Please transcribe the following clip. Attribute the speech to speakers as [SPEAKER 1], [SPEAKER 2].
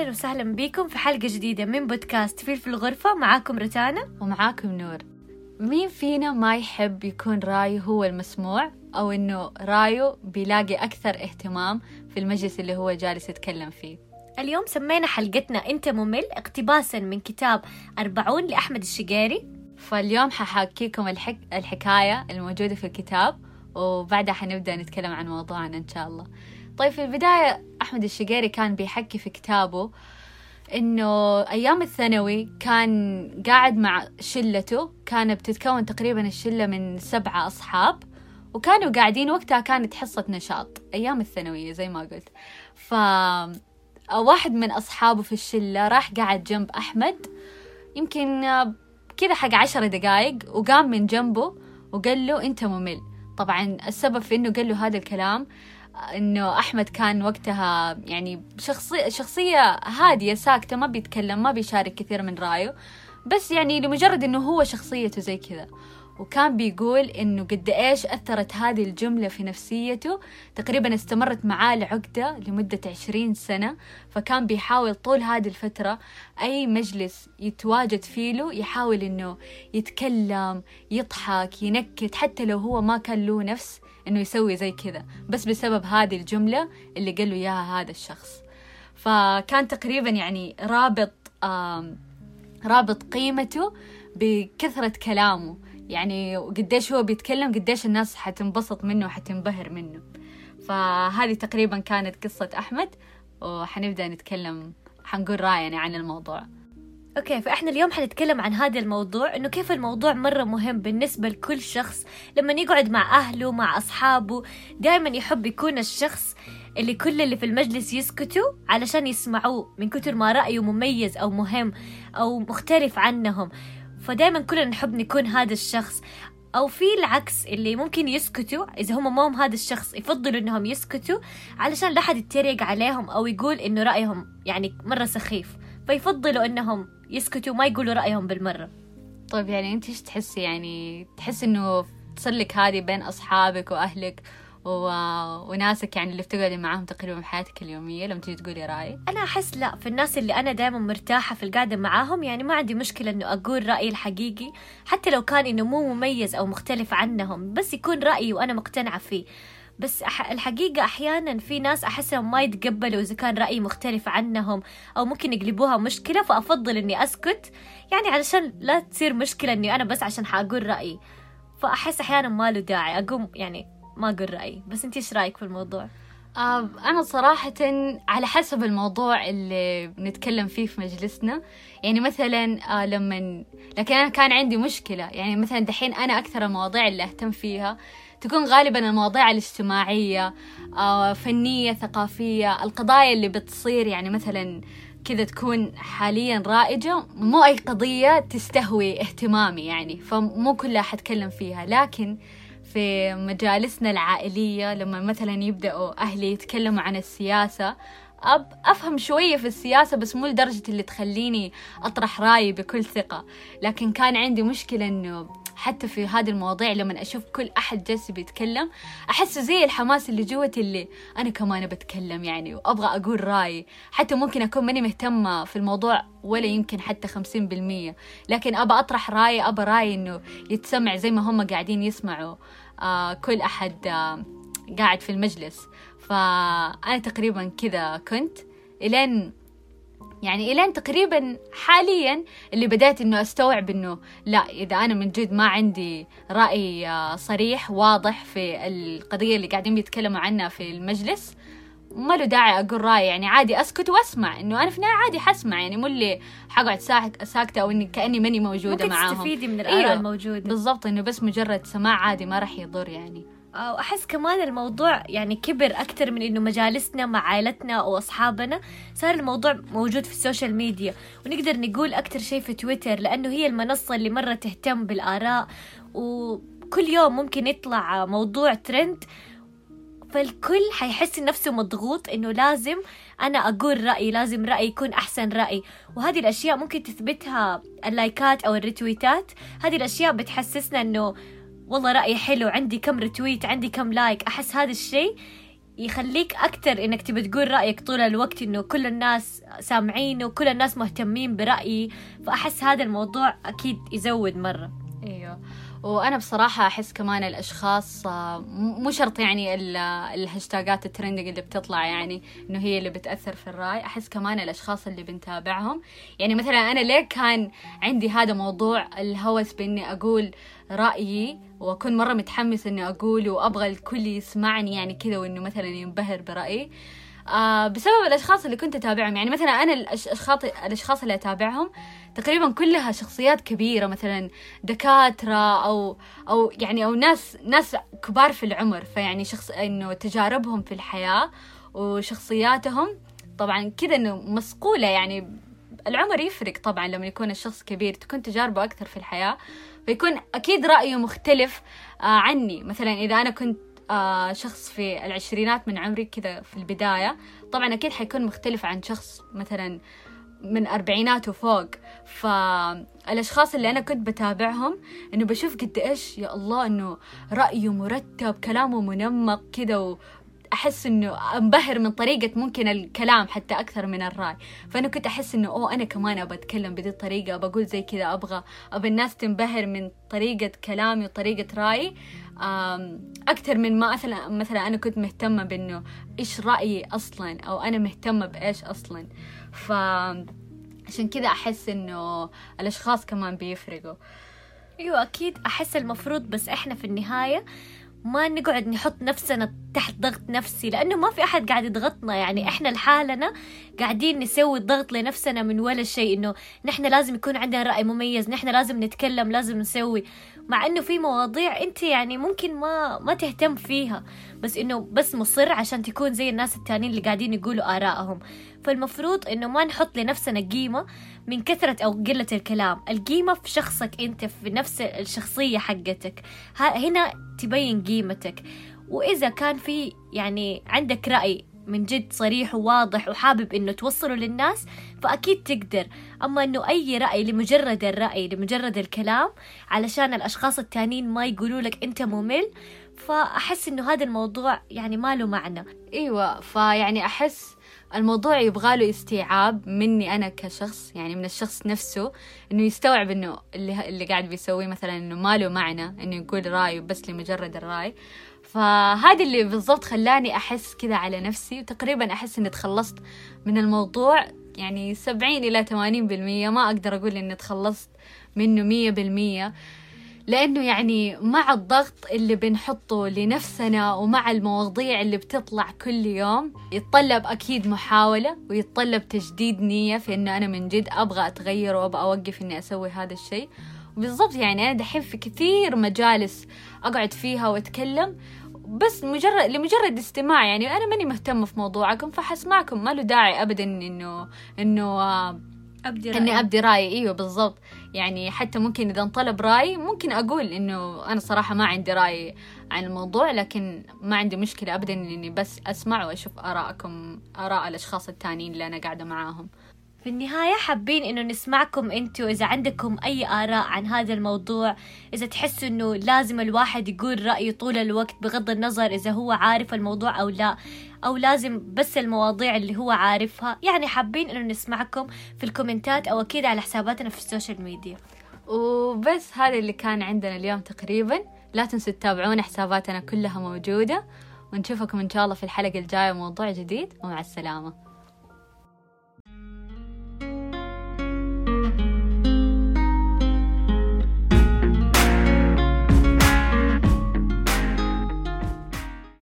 [SPEAKER 1] أهلا وسهلا بكم في حلقة جديدة من بودكاست فيل في الغرفة. معاكم رتانا.
[SPEAKER 2] ومعاكم نور. مين فينا ما يحب يكون رايه هو المسموع؟ أو إنه رايه بيلاقي أكثر اهتمام في المجلس اللي هو جالس يتكلم فيه.
[SPEAKER 1] اليوم سمينا حلقتنا أنت ممل اقتباسا من كتاب أربعون لأحمد الشقيري.
[SPEAKER 2] فاليوم ححكيكم الحك... الحكاية الموجودة في الكتاب وبعدها حنبدأ نتكلم عن موضوعنا إن شاء الله. طيب في البداية أحمد الشقيري كان بيحكي في كتابه إنه أيام الثانوي كان قاعد مع شلته كانت بتتكون تقريبا الشلة من سبعة أصحاب وكانوا قاعدين وقتها كانت حصة نشاط أيام الثانوية زي ما قلت. ف واحد من أصحابه في الشلة راح قاعد جنب أحمد يمكن كذا حق عشر دقايق وقام من جنبه وقال له أنت ممل. طبعا السبب في أنه قال له هذا الكلام إنه أحمد كان وقتها يعني شخصية شخصية هادية ساكتة ما بيتكلم ما بيشارك كثير من رأيه. بس يعني لمجرد إنه هو شخصيته زي كذا. وكان بيقول إنه قد إيش أثرت هذه الجملة في نفسيته. تقريبا استمرت معاه العقدة لمدة عشرين سنة فكان بيحاول طول هذه الفترة أي مجلس يتواجد فيه له يحاول إنه يتكلم يضحك ينكت حتى لو هو ما كان له نفس إنه يسوي زي كذا. بس بسبب هذه الجملة اللي قال له إياها هذا الشخص. فكان تقريبا يعني رابط رابط قيمته بكثرة كلامه. يعني قديش هو بيتكلم قديش الناس حتنبسط منه وحتنبهر منه. فهذه تقريبا كانت قصة أحمد وحنبدأ نتكلم حنقول رأينا عن الموضوع.
[SPEAKER 1] أوكي فإحنا اليوم حنتكلم عن هذا الموضوع إنه كيف الموضوع مرة مهم بالنسبة لكل شخص. لما يقعد مع أهله مع أصحابه دائما يحب يكون الشخص اللي كل اللي في المجلس يسكتوا علشان يسمعوه من كتر ما رأيه مميز أو مهم أو مختلف عنهم. فدائما كلنا نحب نكون هذا الشخص. أو في العكس اللي ممكن يسكتوا إذا هم هم هذا الشخص يفضلوا إنهم يسكتوا علشان لا حد يتريق عليهم أو يقول إنه رأيهم يعني مرة سخيف. فيفضلوا إنهم يسكتوا ما يقولوا رأيهم بالمرة.
[SPEAKER 2] طيب يعني أنت إيش تحسي؟ يعني تحس إنه تصير لك هذه بين أصحابك وأهلك و... وناسك يعني اللي بتقعدي معاهم تقريبا بحياتك اليومية لما تيجي تقولي رأي.
[SPEAKER 1] أنا أحس لا في الناس اللي أنا دائما مرتاحة في القعدة معاهم يعني ما عندي مشكلة إنه أقول رأيي الحقيقي حتى لو كان إنه مو مميز أو مختلف عنهم بس يكون رأيي وأنا مقتنعة فيه. بس الحقيقة أحيانا في ناس أحسهم ما يتقبلوا إذا كان رأيي مختلف عنهم أو ممكن يقلبوها مشكلة فأفضل إني أسكت يعني علشان لا تصير مشكلة إني أنا بس عشان حأقول رأيي. فأحس أحيانا ما له داعي أقوم يعني ما أقول رأيي بس أنت إيش رأيك في الموضوع؟
[SPEAKER 2] آه أنا صراحة على حسب الموضوع اللي بنتكلم فيه في مجلسنا يعني مثلا آه لما لكن أنا كان عندي مشكلة يعني مثلا دحين أنا أكثر المواضيع اللي أهتم فيها تكون غالبا المواضيع الاجتماعية آه فنية ثقافية القضايا اللي بتصير يعني مثلا كذا تكون حاليا رائجة مو أي قضية تستهوي اهتمامي يعني فمو كلها حتكلم فيها لكن في مجالسنا العائلية لما مثلا يبدأوا أهلي يتكلموا عن السياسة أب أفهم شوية في السياسة بس مو لدرجة اللي تخليني أطرح رأيي بكل ثقة. لكن كان عندي مشكلة إنه حتى في هذه المواضيع لما أشوف كل أحد جالس بيتكلم أحس زي الحماس اللي جوتي اللي أنا كمان بتكلم يعني وأبغى أقول رأيي حتى ممكن أكون ماني مهتمة في الموضوع ولا يمكن حتى خمسين بالمية. لكن أبى أطرح رأيي أبى رأيي إنه يتسمع زي ما هم قاعدين يسمعوا آه كل أحد آه قاعد في المجلس. فأنا تقريبا كذا كنت. إلين يعني إلين تقريبا حاليا اللي بدأت إنه أستوعب إنه لا إذا أنا من جد ما عندي رأي آه، صريح واضح في القضية اللي قاعدين بيتكلموا عنها في المجلس ما له داعي أقول رأيي. يعني عادي أسكت وأسمع إنه أنا في النهاية عادي حسمع يعني مو اللي حقعد ساكتة أو إني كأني ماني موجودة
[SPEAKER 1] ممكن
[SPEAKER 2] معاهم.
[SPEAKER 1] تستفيدي من الآراء أيوه الموجودة.
[SPEAKER 2] بالضبط إنه بس مجرد سماع عادي ما راح يضر يعني.
[SPEAKER 1] وأحس كمان الموضوع يعني كبر أكثر من إنه مجالسنا مع عائلتنا أو أصحابنا صار الموضوع موجود في ال social media. ونقدر نقول أكثر شيء في تويتر لأنه هي المنصة اللي مرة تهتم بالآراء وكل يوم ممكن يطلع موضوع ترند فالكل حيحس نفسه مضغوط إنه لازم أنا أقول رأيي لازم رأيي يكون أحسن رأي. وهذه الأشياء ممكن تثبتها اللايكات أو الريتويتات. هذه الأشياء بتحسسنا إنه والله رأيي حلو عندي كم retweet عندي كم like أحس هذا الشيء يخليك أكتر إنك تبي تقول رأيك طول الوقت إنه كل الناس سامعين وكل الناس مهتمين برأيي. فأحس هذا الموضوع أكيد يزود مرة.
[SPEAKER 2] إيوه. وأنا بصراحة أحس كمان الأشخاص آه، مو شرط يعني ال- الهاشتاجات ال trending اللي بتطلع يعني إنه هي اللي بتأثر في الرأي أحس كمان الأشخاص اللي بنتابعهم. يعني مثلا أنا ليه كان عندي هذا موضوع الهوس بإني أقول رأيي وأكون مرة متحمس إني أقوله وأبغى الكل يسمعني يعني كذا وإنه مثلا ينبهر برأيي؟ آه بسبب الأشخاص اللي كنت أتابعهم. يعني مثلا أنا الاشخاص الأشخاص اللي أتابعهم تقريبا كلها شخصيات كبيرة مثلا دكاترة أو أو يعني أو ناس ناس كبار في العمر. فيعني شخص إنه تجاربهم في الحياة وشخصياتهم طبعا كذا إنه مصقوله يعني العمر يفرق طبعا لما يكون الشخص كبير تكون تجاربه أكثر في الحياة. فيكون أكيد رأيه مختلف آه عني. مثلا إذا أنا كنت آه شخص في العشرينات من عمري كذا في البداية طبعا أكيد حيكون مختلف عن شخص مثلا من أربعينات وفوق. فالأشخاص اللي أنا كنت بتابعهم إنه بشوف قد إيش يا الله إنه رأيه مرتب كلامه منمق كذا و أحس إنه أنبهر من طريقة ممكن الكلام حتى أكثر من الرأي. فأنا كنت أحس إنه أوه أنا كمان أبغى أتكلم بهذه الطريقة بقول زي كذا أبغى أبغى الناس تنبهر من طريقة كلامي وطريقة رأيي. أم، أكثر من ما مثلا مثلا أنا كنت مهتمة بإنه إيش رأيي أصلا أو أنا مهتمة بإيش أصلا. ف عشان كذا أحس إنه الأشخاص كمان بيفرقوا.
[SPEAKER 1] أيوه أكيد أحس المفروض بس إحنا في النهاية ما نقعد نحط نفسنا تحت ضغط نفسي لأنه ما في أحد قاعد يضغطنا. يعني إحنا لحالنا قاعدين نسوي الضغط لنفسنا من ولا شيء إنه نحن لازم يكون عندنا رأي مميز نحن لازم نتكلم لازم نسوي. مع إنه في مواضيع أنت يعني ممكن ما ما تهتم فيها بس إنه بس مصر عشان تكون زي الناس التانيين اللي قاعدين يقولوا آرائهم. فالمفروض إنه ما نحط لنفسنا قيمة من كثرة أو قلة الكلام. القيمة في شخصك أنت في نفس الشخصية حقتك. هنا تبين قيمتك. وإذا كان في يعني عندك رأي من جد صريح وواضح وحابب إنه توصله للناس فأكيد تقدر. أما إنه أي رأي لمجرد الرأي لمجرد الكلام علشان الأشخاص التانيين ما يقولوا لك أنت ممل فأحس إنه هذا الموضوع يعني ما له معنى.
[SPEAKER 2] إيوه فيعني أحس الموضوع يبغاله استيعاب مني أنا كشخص يعني من الشخص نفسه إنه يستوعب إنه اللي اللي قاعد بيسويه مثلا إنه ما له معنى إنه يقول رايه بس لمجرد الرأي. فهذا اللي بالضبط خلاني أحس كذا على نفسي وتقريبا أحس إني تخلصت من الموضوع. يعني سبعين إلى ثمانين بالمية ما أقدر أقول إني تخلصت منه مية بالمية. لأنه يعني مع الضغط اللي بنحطه لنفسنا ومع المواضيع اللي بتطلع كل يوم يتطلب أكيد محاولة ويتطلب تجديد نية في إنه أنا من جد أبغى أتغير وأبغى أوقف إني أسوي هذا الشيء. بالضبط يعني أنا دحين في كثير مجالس أقعد فيها وأتكلم بس مجرد لمجرد استماع يعني أنا ماني مهتمة في موضوعكم فحسمعكم ما له داعي ابدا انه إنه آه،
[SPEAKER 1] أبدي
[SPEAKER 2] إني
[SPEAKER 1] رأيي.
[SPEAKER 2] أبدي رأيي. إيوه بالضبط. يعني حتى ممكن إذا انطلب رأي ممكن أقول إنه أنا صراحة ما عندي رأي عن الموضوع لكن ما عندي مشكلة ابدا إني بس أسمع وأشوف ارائكم آراء الأشخاص التانيين اللي أنا قاعدة معاهم.
[SPEAKER 1] في النهاية حابين إنه نسمعكم أنتوا إذا عندكم أي آراء عن هذا الموضوع إذا تحسوا إنه لازم الواحد يقول رأيه طول الوقت بغض النظر إذا هو عارف الموضوع أو لا أو لازم بس المواضيع اللي هو عارفها. يعني حابين إنه نسمعكم في الكومنتات أو أكيد على حساباتنا في ال social media.
[SPEAKER 2] وبس هذا اللي كان عندنا اليوم تقريبا. لا تنسوا تتابعون حساباتنا كلها موجودة ونشوفكم إن شاء الله في الحلقة الجاية موضوع جديد. ومع السلامة.